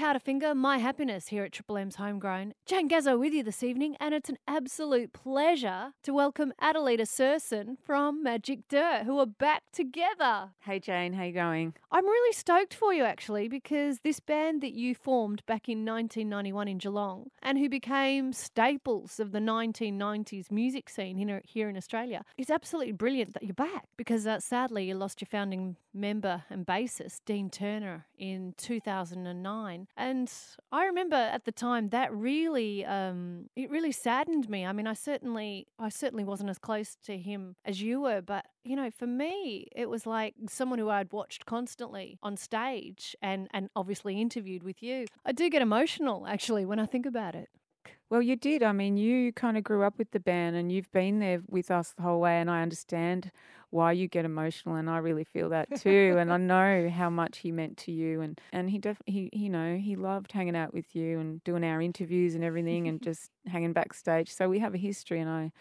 Powderfinger, My Happiness here at Triple M's Homegrown. Jane Gazzo with you this evening, and it's an absolute pleasure to welcome Adalita Srsen from Magic Dirt, who are back together. Hey Jane, how you going? I'm really stoked for you actually because this band that you formed back in 1991 in Geelong and who became staples of the 1990s music scene here, here in Australia, it's absolutely brilliant that you're back because uh, sadly you lost your founding member and bassist, Dean Turner, in 2009. And I remember at the time that really, um, it really saddened me. I mean, I certainly, I certainly wasn't as close to him as you were, but you know, for me, it was like someone who I'd watched constantly on stage and, and obviously interviewed with you. I do get emotional actually when I think about it. Well, you did. I mean, you kind of grew up with the band and you've been there with us the whole way. And I understand why you get emotional. And I really feel that too. and I know how much he meant to you. And, and he definitely, he, you know, he loved hanging out with you and doing our interviews and everything and just hanging backstage. So we have a history and I,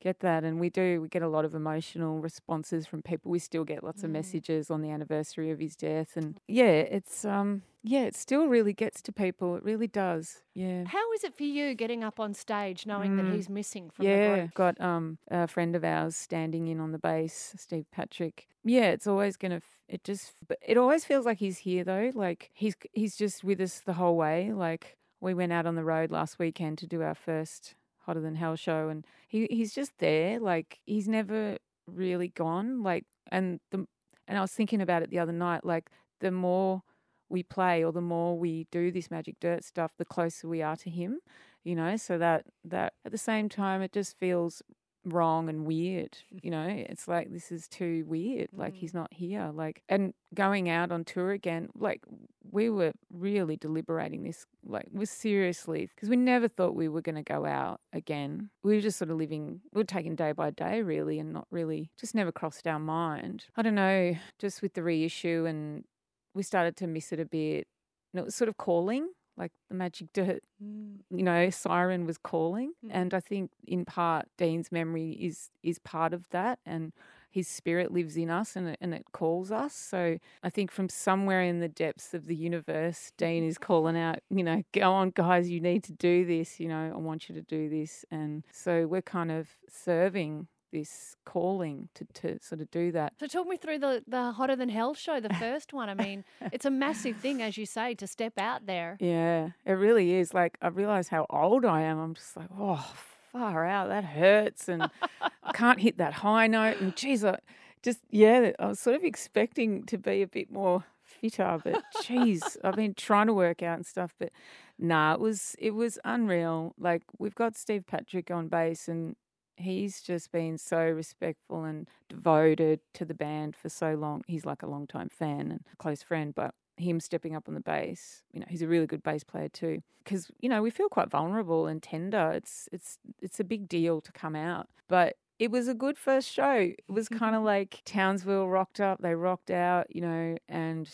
get that and we do we get a lot of emotional responses from people we still get lots mm. of messages on the anniversary of his death and yeah it's um yeah it still really gets to people it really does yeah how is it for you getting up on stage knowing mm. that he's missing from yeah the group? got um a friend of ours standing in on the bass steve patrick yeah it's always gonna it just it always feels like he's here though like he's he's just with us the whole way like we went out on the road last weekend to do our first hotter than hell show and he he's just there like he's never really gone like and the and I was thinking about it the other night like the more we play or the more we do this magic dirt stuff the closer we are to him you know so that that at the same time it just feels wrong and weird. You know, it's like this is too weird. Like he's mm. not here. Like and going out on tour again. Like we were really deliberating this. Like we seriously because we never thought we were going to go out again. We were just sort of living. We were taking day by day really, and not really just never crossed our mind. I don't know. Just with the reissue and we started to miss it a bit. And it was sort of calling like the magic dirt, mm. you know, siren was calling. Mm. And I think in part Dean's memory is is part of that and his spirit lives in us and it, and it calls us. So I think from somewhere in the depths of the universe, Dean is calling out, you know, go on, guys, you need to do this. You know, I want you to do this. And so we're kind of serving this calling to, to sort of do that. So talk me through the, the Hotter Than Hell show, the first one. I mean, it's a massive thing, as you say, to step out there. Yeah, it really is. Like, I realize how old I am. I'm just like, oh, far out. That hurts. And I can't hit that high note. And geez, I just, yeah, I was sort of expecting to be a bit more fitter, but geez, I've been trying to work out and stuff, but nah, it was it was unreal. Like we've got Steve Patrick on bass and he's just been so respectful and devoted to the band for so long. He's like a long time fan and close friend, but him stepping up on the bass, you know, he's a really good bass player too. Because you know we feel quite vulnerable and tender. It's it's it's a big deal to come out, but it was a good first show. It was mm-hmm. kind of like Townsville rocked up. They rocked out, you know, and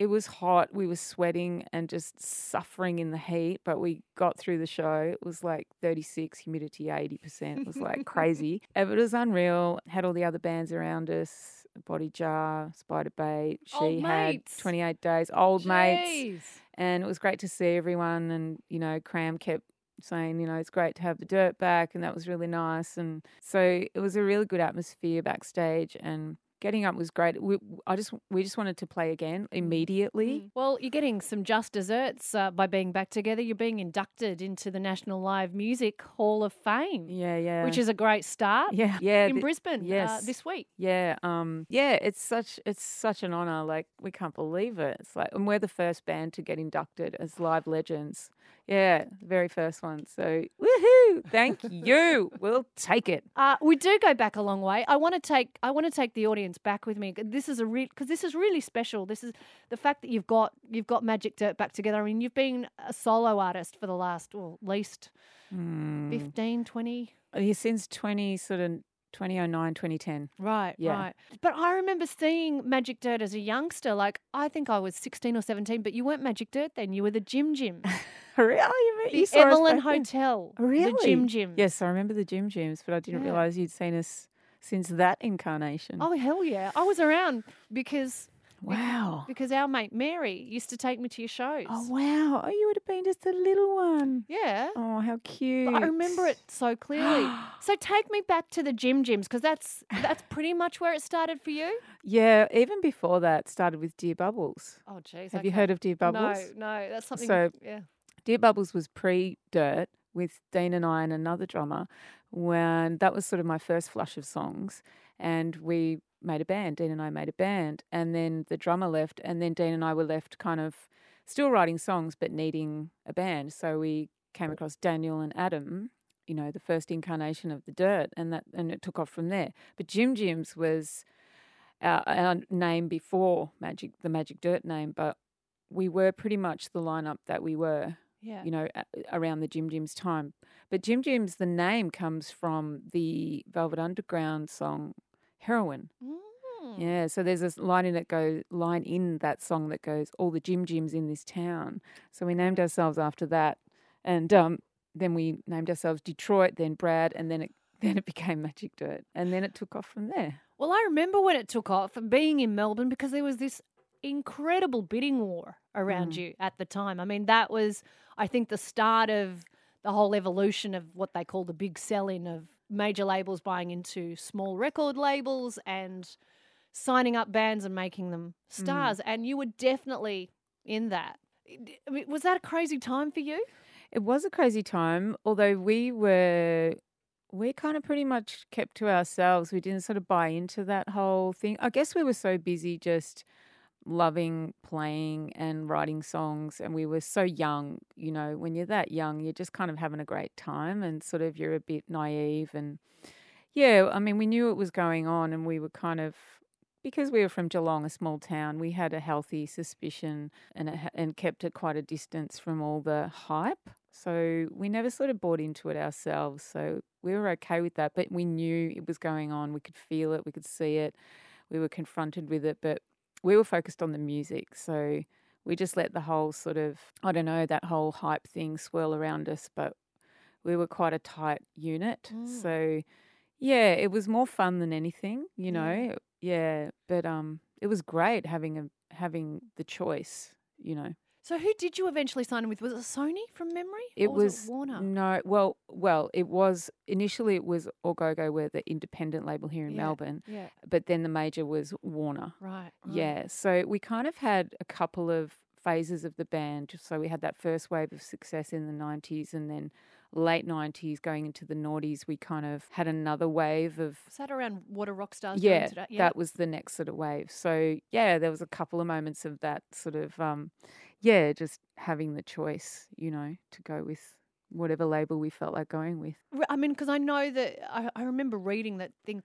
it was hot. We were sweating and just suffering in the heat, but we got through the show. It was like 36, humidity 80%. It was like crazy. It was unreal. Had all the other bands around us. Body Jar, Spiderbait. She old had mates. 28 days, old Jeez. mates. And it was great to see everyone. And, you know, Kram kept saying, you know, it's great to have the dirt back. And that was really nice. And so it was a really good atmosphere backstage. And getting up was great. We, I just we just wanted to play again mm. immediately. Mm. Well, you're getting some just desserts uh, by being back together. You're being inducted into the National Live Music Hall of Fame. Yeah, yeah, which is a great start. Yeah, yeah, in Brisbane. Uh, yes, uh, this week. Yeah, um, yeah. It's such it's such an honor. Like we can't believe it. It's like, and we're the first band to get inducted as live legends. Yeah, very first one. So woohoo! Thank you. we'll take it. Uh, we do go back a long way. I want to take I want to take the audience back with me. This is a real because this is really special. This is the fact that you've got you've got Magic Dirt back together. I mean, you've been a solo artist for the last well, at least mm. 15, 20 yeah, since 20 sort of 2009, 2010. Right, yeah. right. But I remember seeing Magic Dirt as a youngster. Like, I think I was 16 or 17, but you weren't Magic Dirt then. You were the Jim Jim. really? You the Evelyn Hotel. Really? The Jim Jim. Yes, I remember the Jim Jims, but I didn't yeah. realise you'd seen us since that incarnation. Oh, hell yeah. I was around because Wow. because our mate Mary used to take me to your oh, shows. Oh wow. Oh, you would have been just a little one. Yeah. Oh, how cute. But I remember it so clearly. so take me back to the Jim Jims because that's that's pretty much where it started for you. yeah, even before that, started with Dear Bubbles. Oh, jeez. Have you heard of Dear Bubbles? No, no, that's something. So- yeah. Dear Bubbles was pre Dirt with Dean and I and another drummer. When that was sort of my first flush of songs, and we made a band. Dean and I made a band, and then the drummer left, and then Dean and I were left kind of still writing songs but needing a band. So we came across Daniel and Adam. You know, the first incarnation of the Dirt, and that and it took off from there. But Jim Jims was our, our name before Magic, the Magic Dirt name, but we were pretty much the lineup that we were Yeah. you know, around the Jim Jim's time. But Jim Jim's, the name comes from the Velvet Underground song Heroin. Mm. Yeah, so there's this line in it go line in that song that goes, All the Jim Jims in this town. So we named ourselves after that. And um, then we named ourselves Detroit, then Brad, and then it then it became Magic Dirt. And then it took off from there. Well, I remember when it took off being in Melbourne because there was this incredible bidding war around Mm. you at the time. I mean, that was, I think, the start of the whole evolution of what they call the big sell-in of major labels buying into small record labels and signing up bands and making them mm. stars. And you were definitely in that. I mean, was that a crazy time for you? It was a crazy time, although we were we kind of pretty much kept to ourselves. We didn't sort of buy into that whole thing. I guess we were so busy just loving playing and writing songs and we were so young, you know, when you're that young, you're just kind of having a great time and sort of you're a bit naive and yeah, I mean, we knew it was going on and we were kind of because we were from Geelong, a small town, we had a healthy suspicion and it, and kept at quite a distance from all the hype. So we never sort of bought into it ourselves. So we were okay with that, but we knew it was going on. We could feel it, we could see it, we were confronted with it, but we were focused on the music. So we just let the whole sort of, I don't know, that whole hype thing swirl around us, but we were quite a tight unit. Mm. So yeah, it was more fun than anything, you Yeah. know. Yeah, but um it was great having a having the choice, you know. So who did you eventually sign with? Was it Sony from memory? It or was, it Warner. No, well, well, it was initially it was Au Go Go, were the independent label here in Yeah. Melbourne, Yeah. but then the major was Warner. Right. right. Yeah, so we kind of had a couple of phases of the band. So we had that first wave of success in the 90s, and then late 90s going into the noughties, we kind of had another wave of. Was that around What Are Rock Stars Doing Yeah, that was the next sort of wave. So yeah, there was a couple of moments of that sort of, um, yeah, just having the choice, you know, to go with whatever label we felt like going with. I mean, because I know that I, I remember reading that think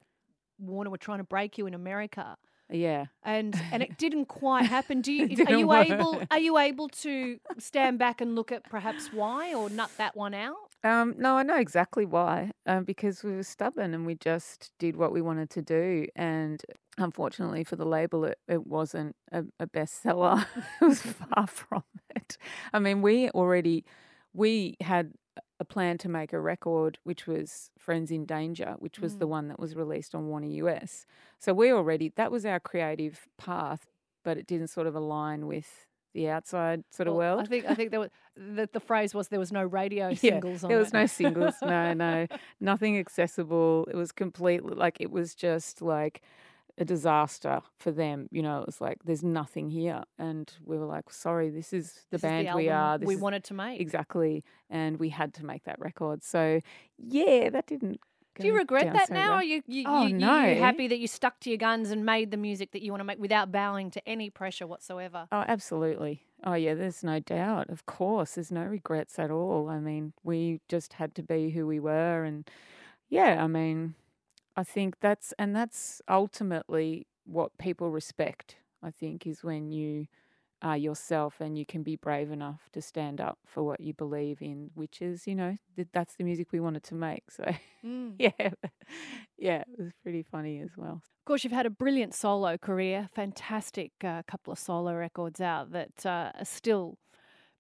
Warner were trying to break you in America, Yeah. and and it didn't quite happen. Do you are you work. able are you able to stand back and look at perhaps why or nut that one out? Um, no, I know exactly why. Um, because we were stubborn and we just did what we wanted to do. And unfortunately for the label, it, it wasn't a, a bestseller. it was far from it. I mean, we already we had a plan to make a record, which was Friends in Danger, which was the Mm. one that was released on Warner US. So we already that was our creative path, but it didn't sort of align with the outside sort of Well, world. I think I think there was the, the phrase was there was no radio Yeah, singles on there was it. no singles. No, no, nothing accessible. It was completely like it was just like a disaster for them. You know, it was like there's nothing here, and we were like, sorry, this is the This is band we are. This we is wanted to make. exactly, and we had to make that record. So yeah, that didn't. Do you regret that so now? well. Are you you, Oh, you, no. you happy that you stuck to your guns and made the music that you want to make without bowing to any pressure whatsoever? Oh, absolutely. Oh, yeah, there's no doubt. Of course, there's no regrets at all. I mean, we just had to be who we were. And yeah, I mean, I think that's, and that's ultimately what people respect, I think, is when you are yourself and you can be brave enough to stand up for what you believe in, which is, you know, th- that's the music we wanted to make. So Mm. yeah, yeah, it was pretty funny as well. Of course, you've had a brilliant solo career, fantastic uh, couple of solo records out that uh, are still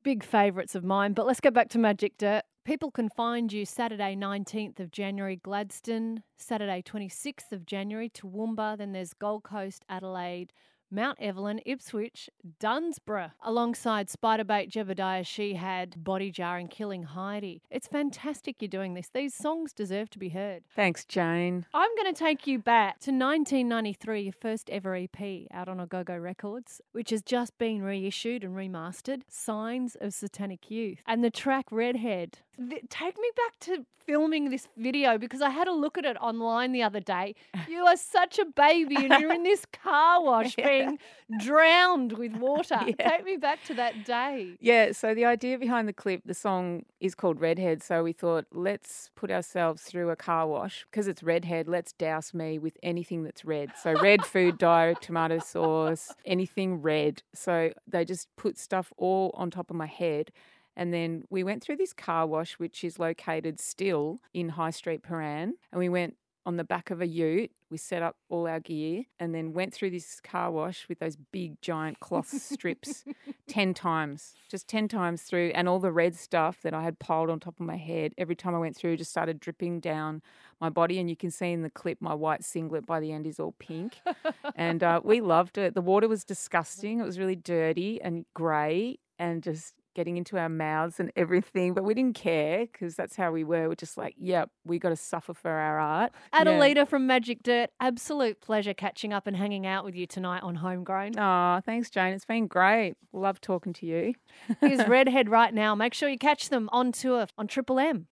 big favourites of mine. But let's go back to Magic Dirt. People can find you Saturday 19th of January, Gladstone, Saturday 26th of January, Toowoomba, then there's Gold Coast, Adelaide, Mount Evelyn, Ipswich, Dunsborough. Alongside Spiderbait Jebediah, Shihad Body Jar and Killing Heidi. It's fantastic you're doing this. These songs deserve to be heard. Thanks, Jane. I'm going to take you back to 1993, your first ever EP out on Au Go Go Records, which has just been reissued and remastered Signs of Satanic Youth. And the track Redhead. Th- Take me back to filming this video because I had a look at it online the other day. You are such a baby and you're in this car wash Yeah. being drowned with water. Yeah. Take me back to that day. Yeah, so the idea behind the clip, the song is called Redhead. So we thought, let's put ourselves through a car wash because it's Redhead. Let's douse me with anything that's red. So red food dye, tomato sauce, anything red. So they just put stuff all on top of my head. And then we went through this car wash, which is located still in High Street, Prahran. And we went on the back of a ute. We set up all our gear and then went through this car wash with those big giant cloth strips 10 times, just 10 times through. And all the red stuff that I had piled on top of my head, every time I went through, just started dripping down my body. And you can see in the clip, my white singlet by the end is all pink. and uh, we loved it. The water was disgusting. It was really dirty and grey and just getting into our mouths and everything. But we didn't care because that's how we were. We're just like, yep, we got to suffer for our art. Yeah. Adalita from Magic Dirt, absolute pleasure catching up and hanging out with you tonight on Homegrown. Oh, thanks, Jane. It's been great. Love talking to you. Here's Redhead right now. Make sure you catch them on tour on Triple M.